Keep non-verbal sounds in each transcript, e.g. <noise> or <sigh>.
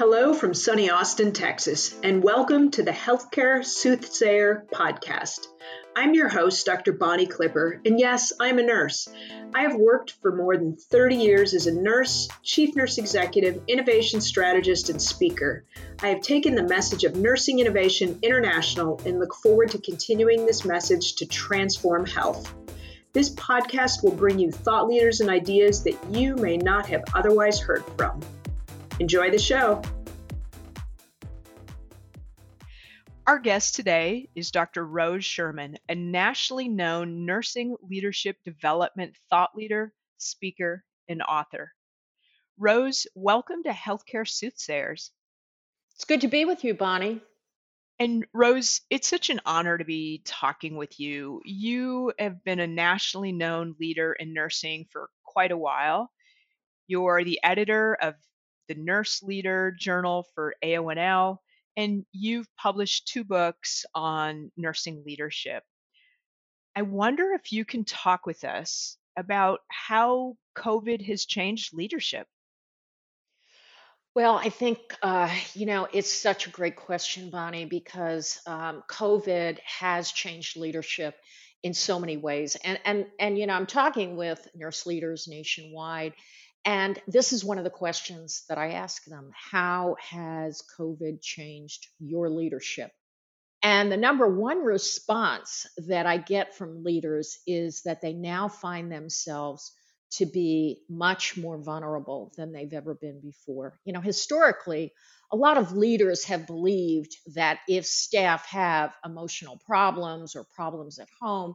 Hello from sunny Austin, Texas, and welcome to the Healthcare Soothsayer podcast. I'm your host, Dr. Bonnie Clipper, and yes, I'm a nurse. I have worked for more than 30 years as a nurse, chief nurse executive, innovation strategist, and speaker. I have taken the message of nursing innovation international and look forward to continuing this message to transform health. This podcast will bring you thought leaders and ideas that you may not have otherwise heard from. Enjoy the show. Our guest today is Dr. Rose Sherman, a nationally known nursing leadership development thought leader, speaker, and author. Rose, welcome to Healthcare Soothsayers. It's good to be with you, Bonnie. And Rose, it's such an honor to be talking with you. You have been a nationally known leader in nursing for quite a while. You're the editor of the Nurse Leader Journal for AONL, and you've published two books on nursing leadership. I wonder if you can talk with us about how COVID has changed leadership. Well, I think, uh, you know, it's such a great question, Bonnie, because um, COVID has changed leadership in so many ways. And, and, and, you know, I'm talking with nurse leaders nationwide, and this is one of the questions that I ask them How has COVID changed your leadership? And the number one response that I get from leaders is that they now find themselves to be much more vulnerable than they've ever been before. You know, historically, a lot of leaders have believed that if staff have emotional problems or problems at home,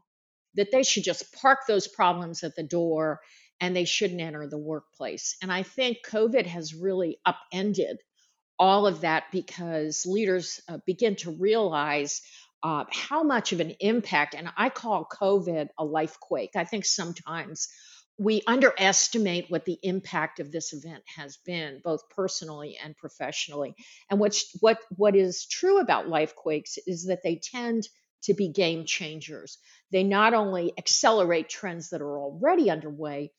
that they should just park those problems at the door and they shouldn't enter the workplace. And I think COVID has really upended all of that because leaders uh, begin to realize uh, how much of an impact, and I call COVID a life quake. I think sometimes we underestimate what the impact of this event has been, both personally and professionally. And what's, what, what is true about life quakes is that they tend to be game changers. They not only accelerate trends that are already underway,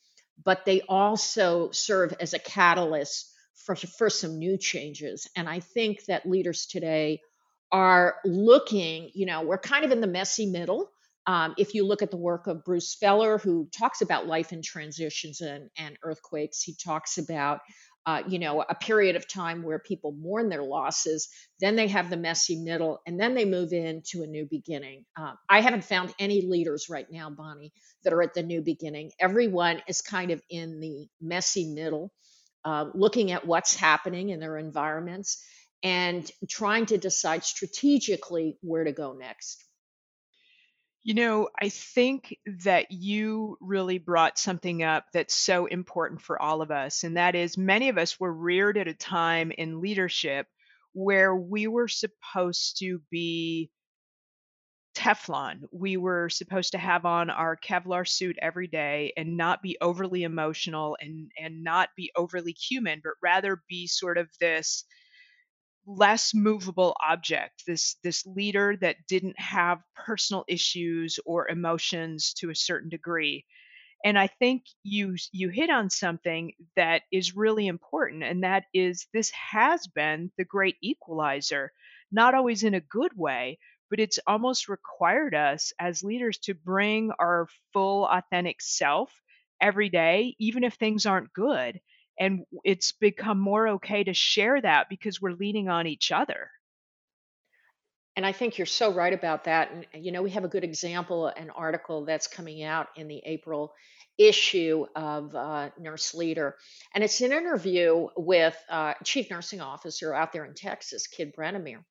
but they also serve as a catalyst for, for some new changes. And I think that leaders today are looking, you know, we're kind of in the messy middle. Um, if you look at the work of Bruce Feiler, who talks about life in transitions and, and earthquakes, he talks about uh, you know, a period of time where people mourn their losses. Then they have the messy middle, and then they move into a new beginning. Uh, I haven't found any leaders right now, Bonnie, that are at the new beginning. Everyone is kind of in the messy middle, uh, looking at what's happening in their environments and trying to decide strategically where to go next. You know, I think that you really brought something up that's so important for all of us, and that is many of us were reared at a time in leadership where we were supposed to be Teflon. We were supposed to have on our Kevlar suit every day and not be overly emotional and and not be overly human, but rather be sort of this less movable object this this leader that didn't have personal issues or emotions to a certain degree. And i think you you hit on something that is really important and that is this has been the great equalizer not always in a good way but it's almost required us as leaders to bring our full authentic self every day even if things aren't good and it's become more okay to share that because we're leaning on each other and I think you're so right about that. And, you know, we have a good example, an article that's coming out in the April issue of uh, Nurse Leader. And it's an interview with uh, Chief Nursing Officer out there in Texas, Kit Brenemeyer.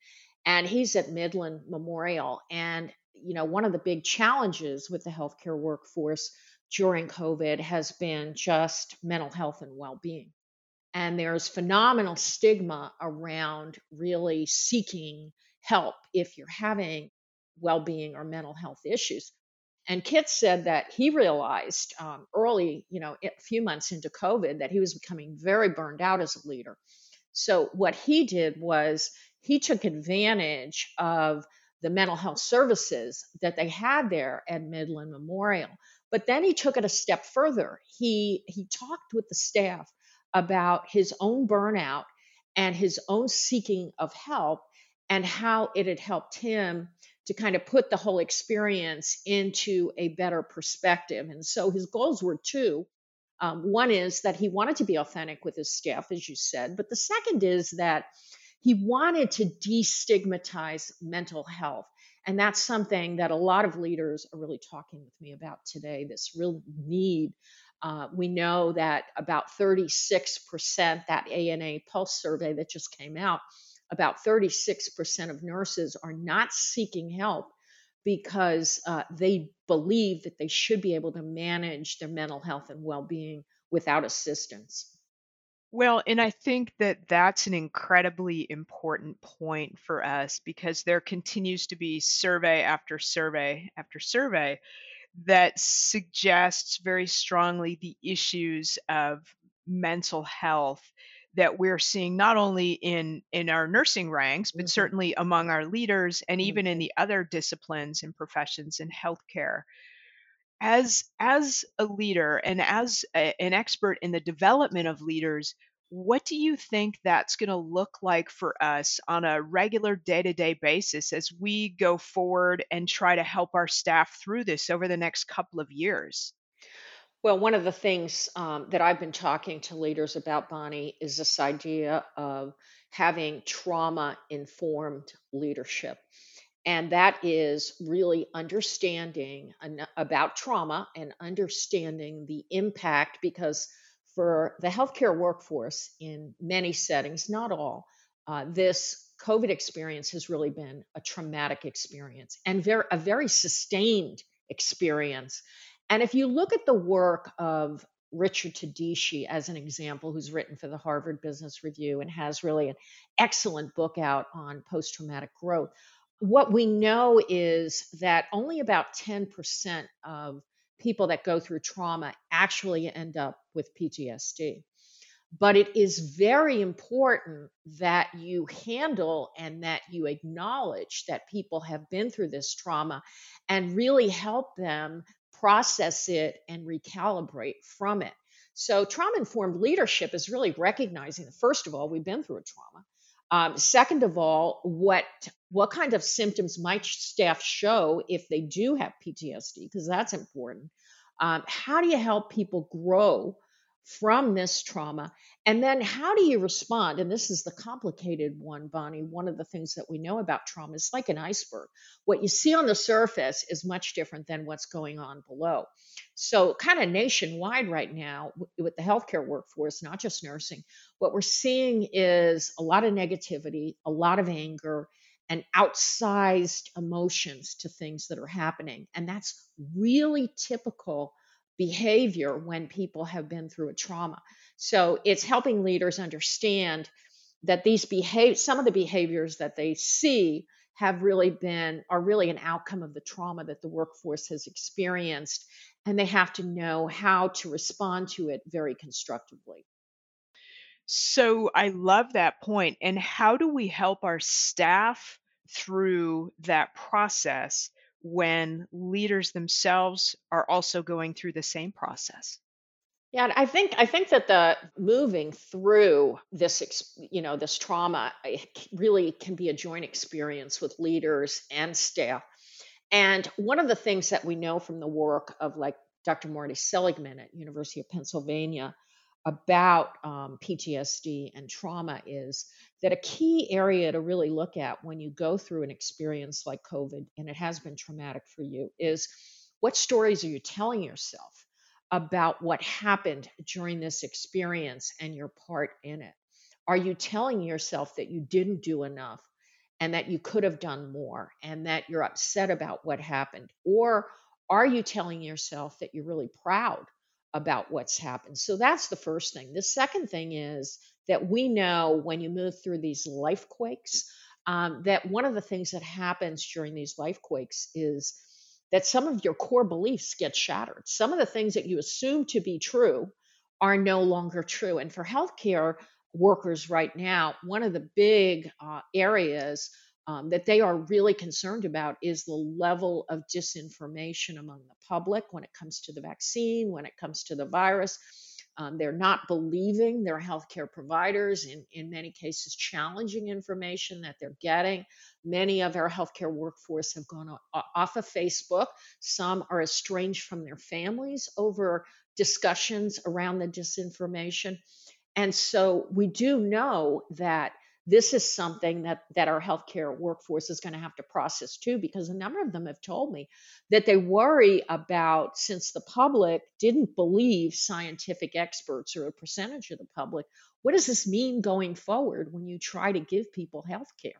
And he's at Midland Memorial. And, you know, one of the big challenges with the healthcare workforce during COVID has been just mental health and well being. And there's phenomenal stigma around really seeking help if you're having well being or mental health issues. And Kit said that he realized um, early, you know, a few months into COVID, that he was becoming very burned out as a leader. So, what he did was he took advantage of the mental health services that they had there at Midland Memorial but then he took it a step further. He he talked with the staff about his own burnout and his own seeking of help and how it had helped him to kind of put the whole experience into a better perspective. And so his goals were two. Um, one is that he wanted to be authentic with his staff, as you said, but the second is that he wanted to destigmatize mental health. And that's something that a lot of leaders are really talking with me about today this real need. Uh, we know that about 36%, that ANA Pulse survey that just came out, about 36% of nurses are not seeking help because uh, they believe that they should be able to manage their mental health and well being without assistance. Well, and I think that that's an incredibly important point for us because there continues to be survey after survey after survey that suggests very strongly the issues of mental health that we're seeing not only in in our nursing ranks but mm-hmm. certainly among our leaders and even mm-hmm. in the other disciplines and professions in healthcare as as a leader and as a, an expert in the development of leaders what do you think that's going to look like for us on a regular day-to-day basis as we go forward and try to help our staff through this over the next couple of years well, one of the things um, that I've been talking to leaders about, Bonnie, is this idea of having trauma informed leadership. And that is really understanding about trauma and understanding the impact because for the healthcare workforce in many settings, not all, uh, this COVID experience has really been a traumatic experience and a very sustained experience. And if you look at the work of Richard Tedeschi as an example, who's written for the Harvard Business Review and has really an excellent book out on post traumatic growth, what we know is that only about 10% of people that go through trauma actually end up with PTSD. But it is very important that you handle and that you acknowledge that people have been through this trauma and really help them process it and recalibrate from it. So, trauma informed leadership is really recognizing that, first of all, we've been through a trauma. Um, second of all, what what kind of symptoms might staff show if they do have PTSD? Because that's important. Um, how do you help people grow from this trauma? And then how do you respond? And this is the complicated one, Bonnie. One of the things that we know about trauma is like an iceberg. What you see on the surface is much different than what's going on below. So, kind of nationwide right now, with the healthcare workforce, not just nursing, what we're seeing is a lot of negativity, a lot of anger, and outsized emotions to things that are happening. And that's really typical behavior when people have been through a trauma. So it's helping leaders understand that these behave some of the behaviors that they see have really been are really an outcome of the trauma that the workforce has experienced and they have to know how to respond to it very constructively. So I love that. And how do we help our staff through that process when leaders themselves are also going through the same process? Yeah, I think I think that the moving through this, you know, this trauma really can be a joint experience with leaders and staff. And one of the things that we know from the work of like Dr. Marty Seligman at University of Pennsylvania about um, PTSD and trauma is that a key area to really look at when you go through an experience like COVID, and it has been traumatic for you, is what stories are you telling yourself about what happened during this experience and your part in it? Are you telling yourself that you didn't do enough and that you could have done more and that you're upset about what happened? Or are you telling yourself that you're really proud about what's happened. So that's the first thing. The second thing is that we know when you move through these life quakes, um, that one of the things that happens during these life quakes is that some of your core beliefs get shattered. Some of the things that you assume to be true are no longer true. And for healthcare workers right now, one of the big uh, areas um, that they are really concerned about is the level of disinformation among the public when it comes to the vaccine, when it comes to the virus. Um, they're not believing their healthcare providers, in, in many cases, challenging information that they're getting. Many of our healthcare workforce have gone off of Facebook. Some are estranged from their families over discussions around the disinformation. And so we do know that this is something that that our healthcare workforce is going to have to process too because a number of them have told me that they worry about since the public didn't believe scientific experts or a percentage of the public what does this mean going forward when you try to give people healthcare?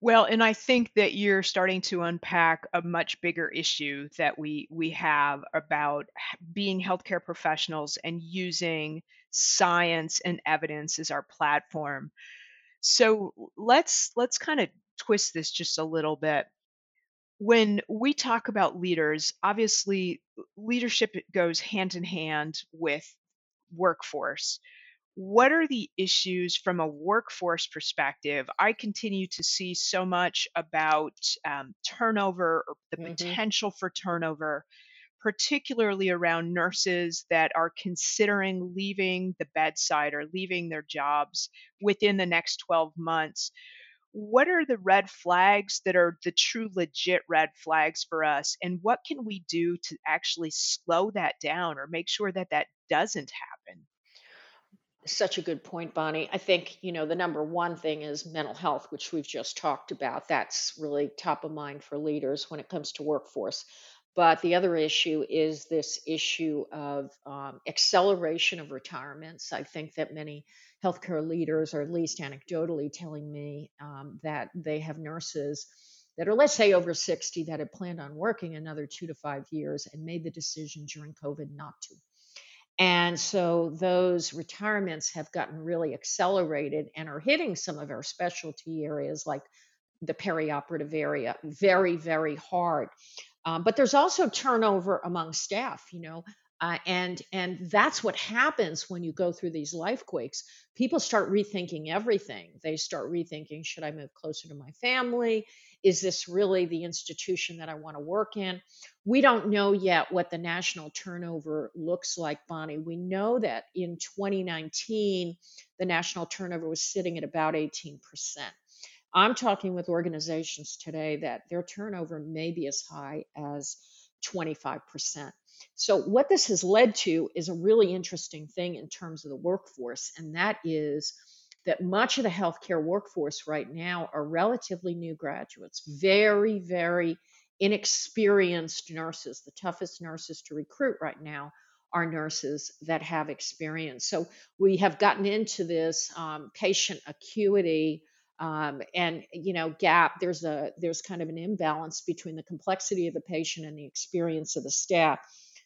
Well, and I think that you're starting to unpack a much bigger issue that we we have about being healthcare professionals and using science and evidence as our platform. So let's let's kind of twist this just a little bit. When we talk about leaders, obviously leadership goes hand in hand with workforce what are the issues from a workforce perspective? I continue to see so much about um, turnover or the mm-hmm. potential for turnover, particularly around nurses that are considering leaving the bedside or leaving their jobs within the next 12 months. What are the red flags that are the true legit red flags for us? And what can we do to actually slow that down or make sure that that doesn't happen? Such a good point, Bonnie. I think, you know, the number one thing is mental health, which we've just talked about. That's really top of mind for leaders when it comes to workforce. But the other issue is this issue of um, acceleration of retirements. I think that many healthcare leaders, or at least anecdotally, telling me um, that they have nurses that are, let's say, over 60 that had planned on working another two to five years and made the decision during COVID not to. And so those retirements have gotten really accelerated and are hitting some of our specialty areas like the perioperative area very, very hard. Um, but there's also turnover among staff, you know, uh, and and that's what happens when you go through these life quakes. People start rethinking everything. They start rethinking: Should I move closer to my family? Is this really the institution that I want to work in? We don't know yet what the national turnover looks like, Bonnie. We know that in 2019, the national turnover was sitting at about 18%. I'm talking with organizations today that their turnover may be as high as 25%. So, what this has led to is a really interesting thing in terms of the workforce, and that is that much of the healthcare workforce right now are relatively new graduates, very, very inexperienced nurses. The toughest nurses to recruit right now are nurses that have experience. So we have gotten into this um, patient acuity um, and you know gap. There's a there's kind of an imbalance between the complexity of the patient and the experience of the staff.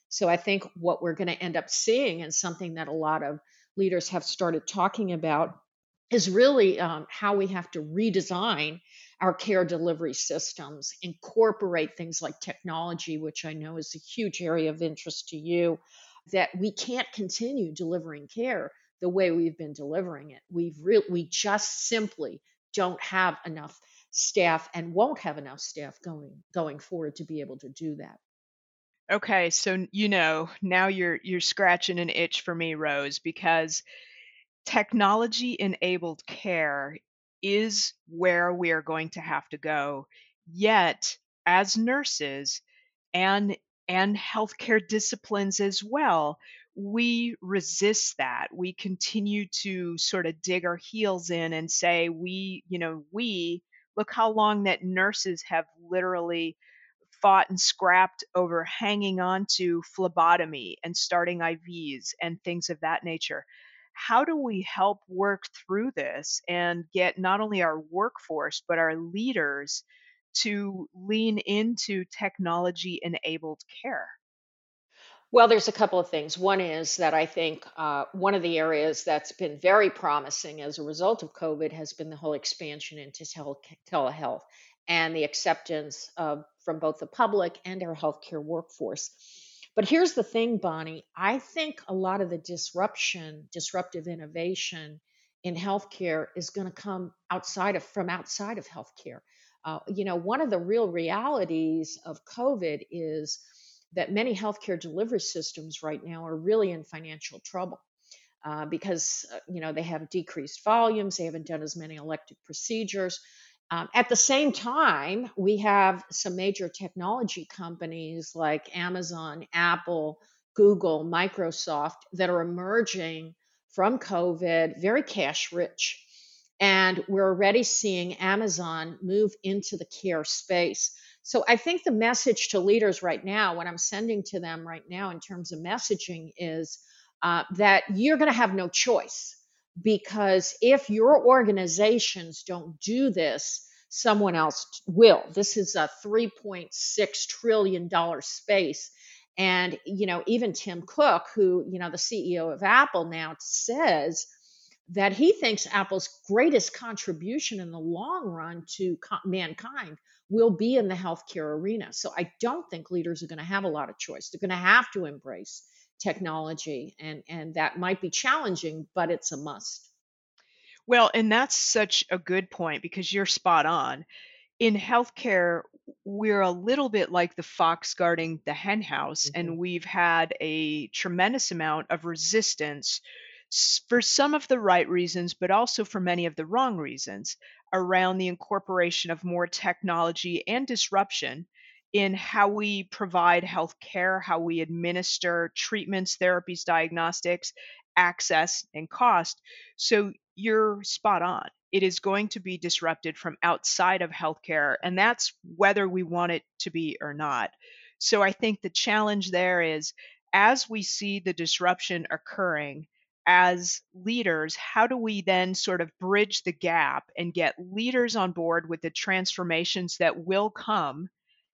So I think what we're going to end up seeing, and something that a lot of leaders have started talking about, is really um, how we have to redesign our care delivery systems, incorporate things like technology, which I know is a huge area of interest to you, that we can't continue delivering care the way we've been delivering it. We've re- we just simply don't have enough staff and won't have enough staff going going forward to be able to do that. Okay, so you know, now you're you're scratching an itch for me, Rose, because technology enabled care is where we are going to have to go. Yet, as nurses and and healthcare disciplines as well, we resist that. We continue to sort of dig our heels in and say, we, you know, we look how long that nurses have literally fought and scrapped over hanging on to phlebotomy and starting IVs and things of that nature. How do we help work through this and get not only our workforce, but our leaders to lean into technology enabled care? Well, there's a couple of things. One is that I think uh, one of the areas that's been very promising as a result of COVID has been the whole expansion into tele- telehealth and the acceptance of from both the public and our healthcare workforce. But here's the thing, Bonnie. I think a lot of the disruption, disruptive innovation in healthcare is going to come outside of from outside of healthcare. Uh, you know, one of the real realities of COVID is that many healthcare delivery systems right now are really in financial trouble. Uh, because uh, you know they have decreased volumes, they haven't done as many elective procedures. Um, at the same time, we have some major technology companies like Amazon, Apple, Google, Microsoft that are emerging from COVID very cash rich. And we're already seeing Amazon move into the care space. So I think the message to leaders right now, what I'm sending to them right now in terms of messaging is uh, that you're going to have no choice because if your organizations don't do this, someone else will. This is a 3.6 trillion dollar space. And, you know, even Tim Cook, who, you know, the CEO of Apple now says that he thinks Apple's greatest contribution in the long run to co- mankind will be in the healthcare arena. So I don't think leaders are going to have a lot of choice. They're going to have to embrace technology and and that might be challenging but it's a must well and that's such a good point because you're spot on in healthcare we're a little bit like the fox guarding the henhouse mm-hmm. and we've had a tremendous amount of resistance for some of the right reasons but also for many of the wrong reasons around the incorporation of more technology and disruption in how we provide health care, how we administer treatments, therapies, diagnostics, access, and cost. So you're spot on. It is going to be disrupted from outside of healthcare, and that's whether we want it to be or not. So I think the challenge there is as we see the disruption occurring, as leaders, how do we then sort of bridge the gap and get leaders on board with the transformations that will come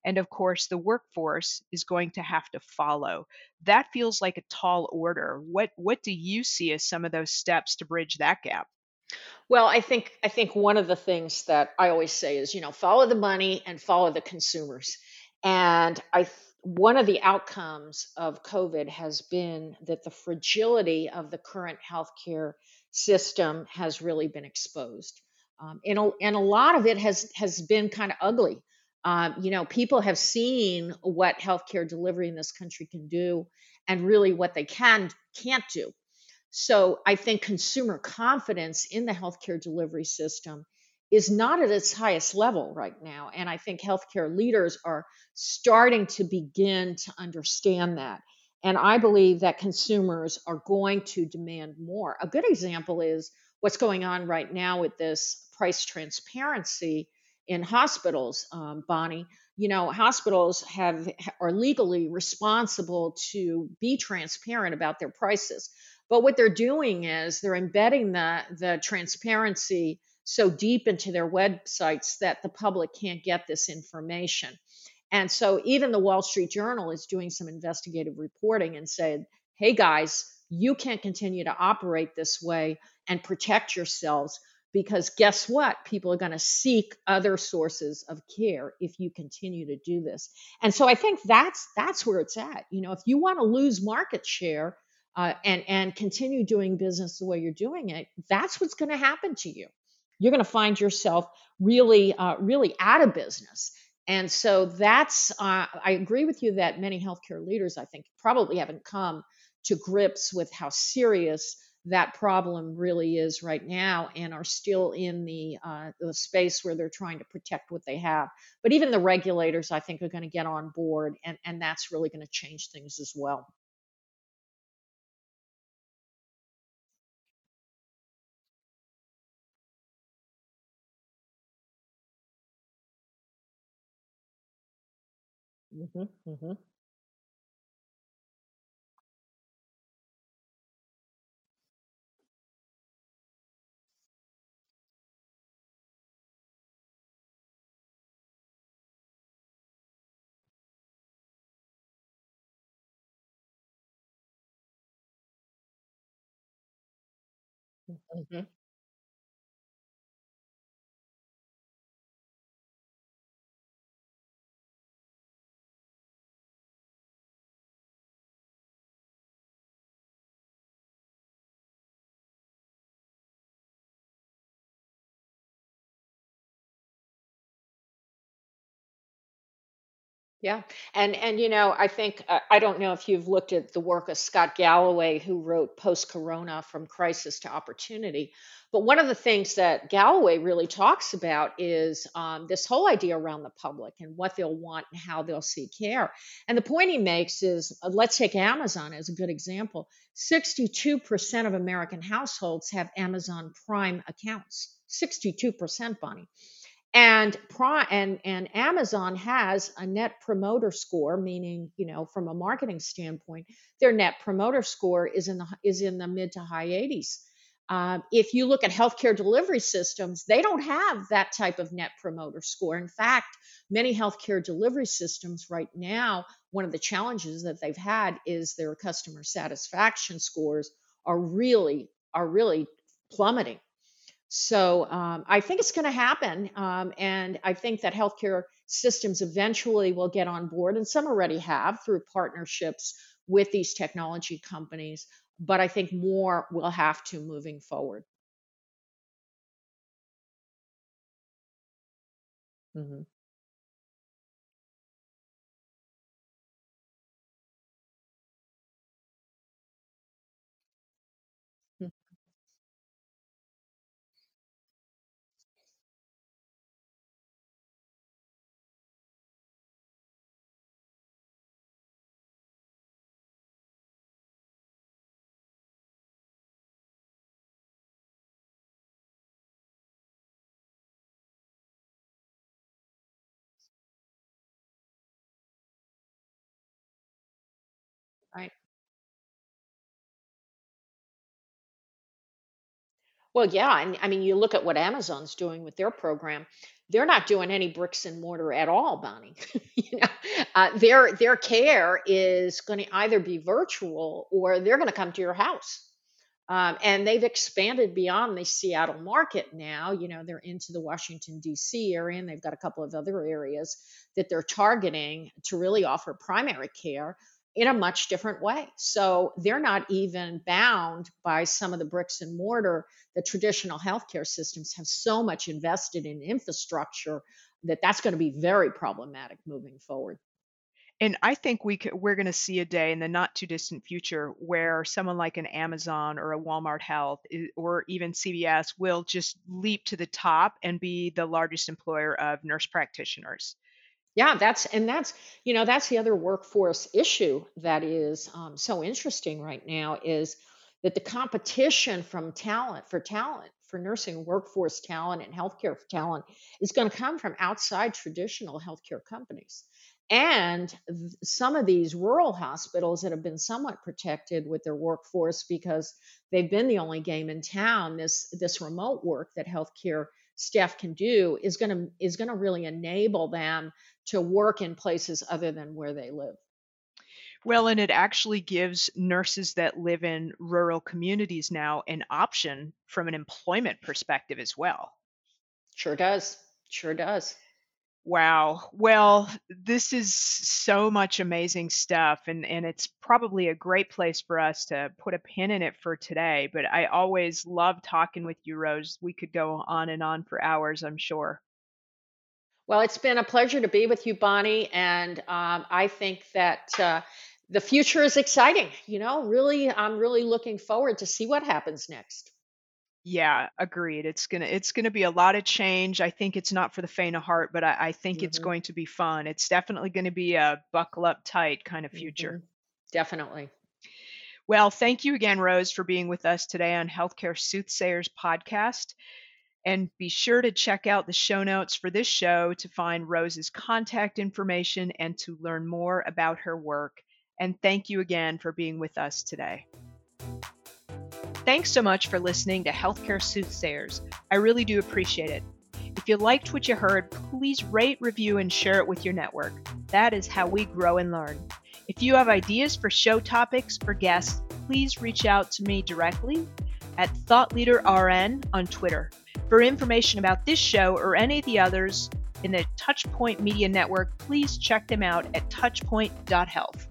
and of course, the workforce is going to have to follow. That feels like a tall order. What what do you see as some of those steps to bridge that gap? Well, I think I think one of the things that I always say is, you know, follow the money and follow the consumers. And I one of the outcomes of COVID has been that the fragility of the current healthcare system has really been exposed. Um, and, a, and a lot of it has has been kind of ugly. Um, you know, people have seen what healthcare delivery in this country can do and really what they can can't do. So I think consumer confidence in the healthcare delivery system is not at its highest level right now. And I think healthcare leaders are starting to begin to understand that. And I believe that consumers are going to demand more. A good example is what's going on right now with this price transparency in hospitals, um, Bonnie. You know, hospitals have are legally responsible to be transparent about their prices. But what they're doing is they're embedding the the transparency so deep into their websites that the public can't get this information. And so even the Wall Street Journal is doing some investigative reporting and said, "Hey guys, you can't continue to operate this way and protect yourselves because guess what? People are going to seek other sources of care if you continue to do this. And so i think that's that's where it's at. You know if you want to lose market share uh, and and continue doing business the way you're doing it that's what's going to happen to you you're going to find yourself really uh, really out of business and so that's uh, i agree with you that many healthcare leaders i think probably haven't come to grips with how serious that problem really is right now and are still in the, uh, the space where they're trying to protect what they have. But even the regulators, I think, are going to get on board, and, and that's really going to change things as well. Mm-hmm, mm-hmm. Mhm. Yeah, and and you know, I think uh, I don't know if you've looked at the work of Scott Galloway, who wrote Post Corona: From Crisis to Opportunity. But one of the things that Galloway really talks about is um, this whole idea around the public and what they'll want and how they'll seek care. And the point he makes is, uh, let's take Amazon as a good example. 62% of American households have Amazon Prime accounts. 62%, Bonnie. And and, and Amazon has a net promoter score, meaning, you know, from a marketing standpoint, their net promoter score is in the is in the mid to high 80s. Uh, if you look at healthcare delivery systems, they don't have that type of net promoter score. In fact, many healthcare delivery systems right now, one of the challenges that they've had is their customer satisfaction scores are really are really plummeting. So um, I think it's going to happen. Um, and I think that healthcare systems eventually will get on board, and some already have through partnerships with these technology companies. But I think more will have to moving forward. hmm Right. Well, yeah, and I mean, you look at what Amazon's doing with their program. They're not doing any bricks and mortar at all, Bonnie. <laughs> you know, uh, their their care is going to either be virtual or they're going to come to your house. Um, and they've expanded beyond the Seattle market now. You know, they're into the Washington, D.C. area, and they've got a couple of other areas that they're targeting to really offer primary care in a much different way. So they're not even bound by some of the bricks and mortar that traditional healthcare systems have so much invested in infrastructure that that's going to be very problematic moving forward. And I think we could, we're going to see a day in the not too distant future where someone like an Amazon or a Walmart Health eh, or even CVS will just leap to the top and be the largest employer of nurse practitioners. Yeah, that's and that's you know that's the other workforce issue that is um, so interesting right now is that the competition from talent for talent for nursing workforce talent and healthcare talent is going to come from outside traditional healthcare companies. And some of these rural hospitals that have been somewhat protected with their workforce because they've been the only game in town this this remote work that healthcare staff can do is going to is going to really enable them to work in places other than where they live. Well, and it actually gives nurses that live in rural communities now an option from an employment perspective as well. Sure does. Sure does. Wow. Well, this is so much amazing stuff and and it's probably a great place for us to put a pin in it for today, but I always love talking with you Rose. We could go on and on for hours, I'm sure. Well, it's been a pleasure to be with you, Bonnie, and um, I think that uh, the future is exciting. You know, really, I'm really looking forward to see what happens next. Yeah, agreed. It's gonna it's gonna be a lot of change. I think it's not for the faint of heart, but I, I think it's hmm going to be fun. It's definitely going to be a buckle up tight kind of future. Definitely. Well, thank you again, Rose, for being with us today on Healthcare Soothsayers podcast. And be sure to check out the show notes for this show to find Rose's contact information and to learn more about her work. And thank you again for being with us today. Thanks so much for listening to Healthcare Soothsayers. I really do appreciate it. If you liked what you heard, please rate, review, and share it with your network. That is how we grow and learn. If you have ideas for show topics or guests, please reach out to me directly at ThoughtLeaderRN on Twitter. For information about this show or any of the others in the Touchpoint Media Network, please check them out at touchpoint.health.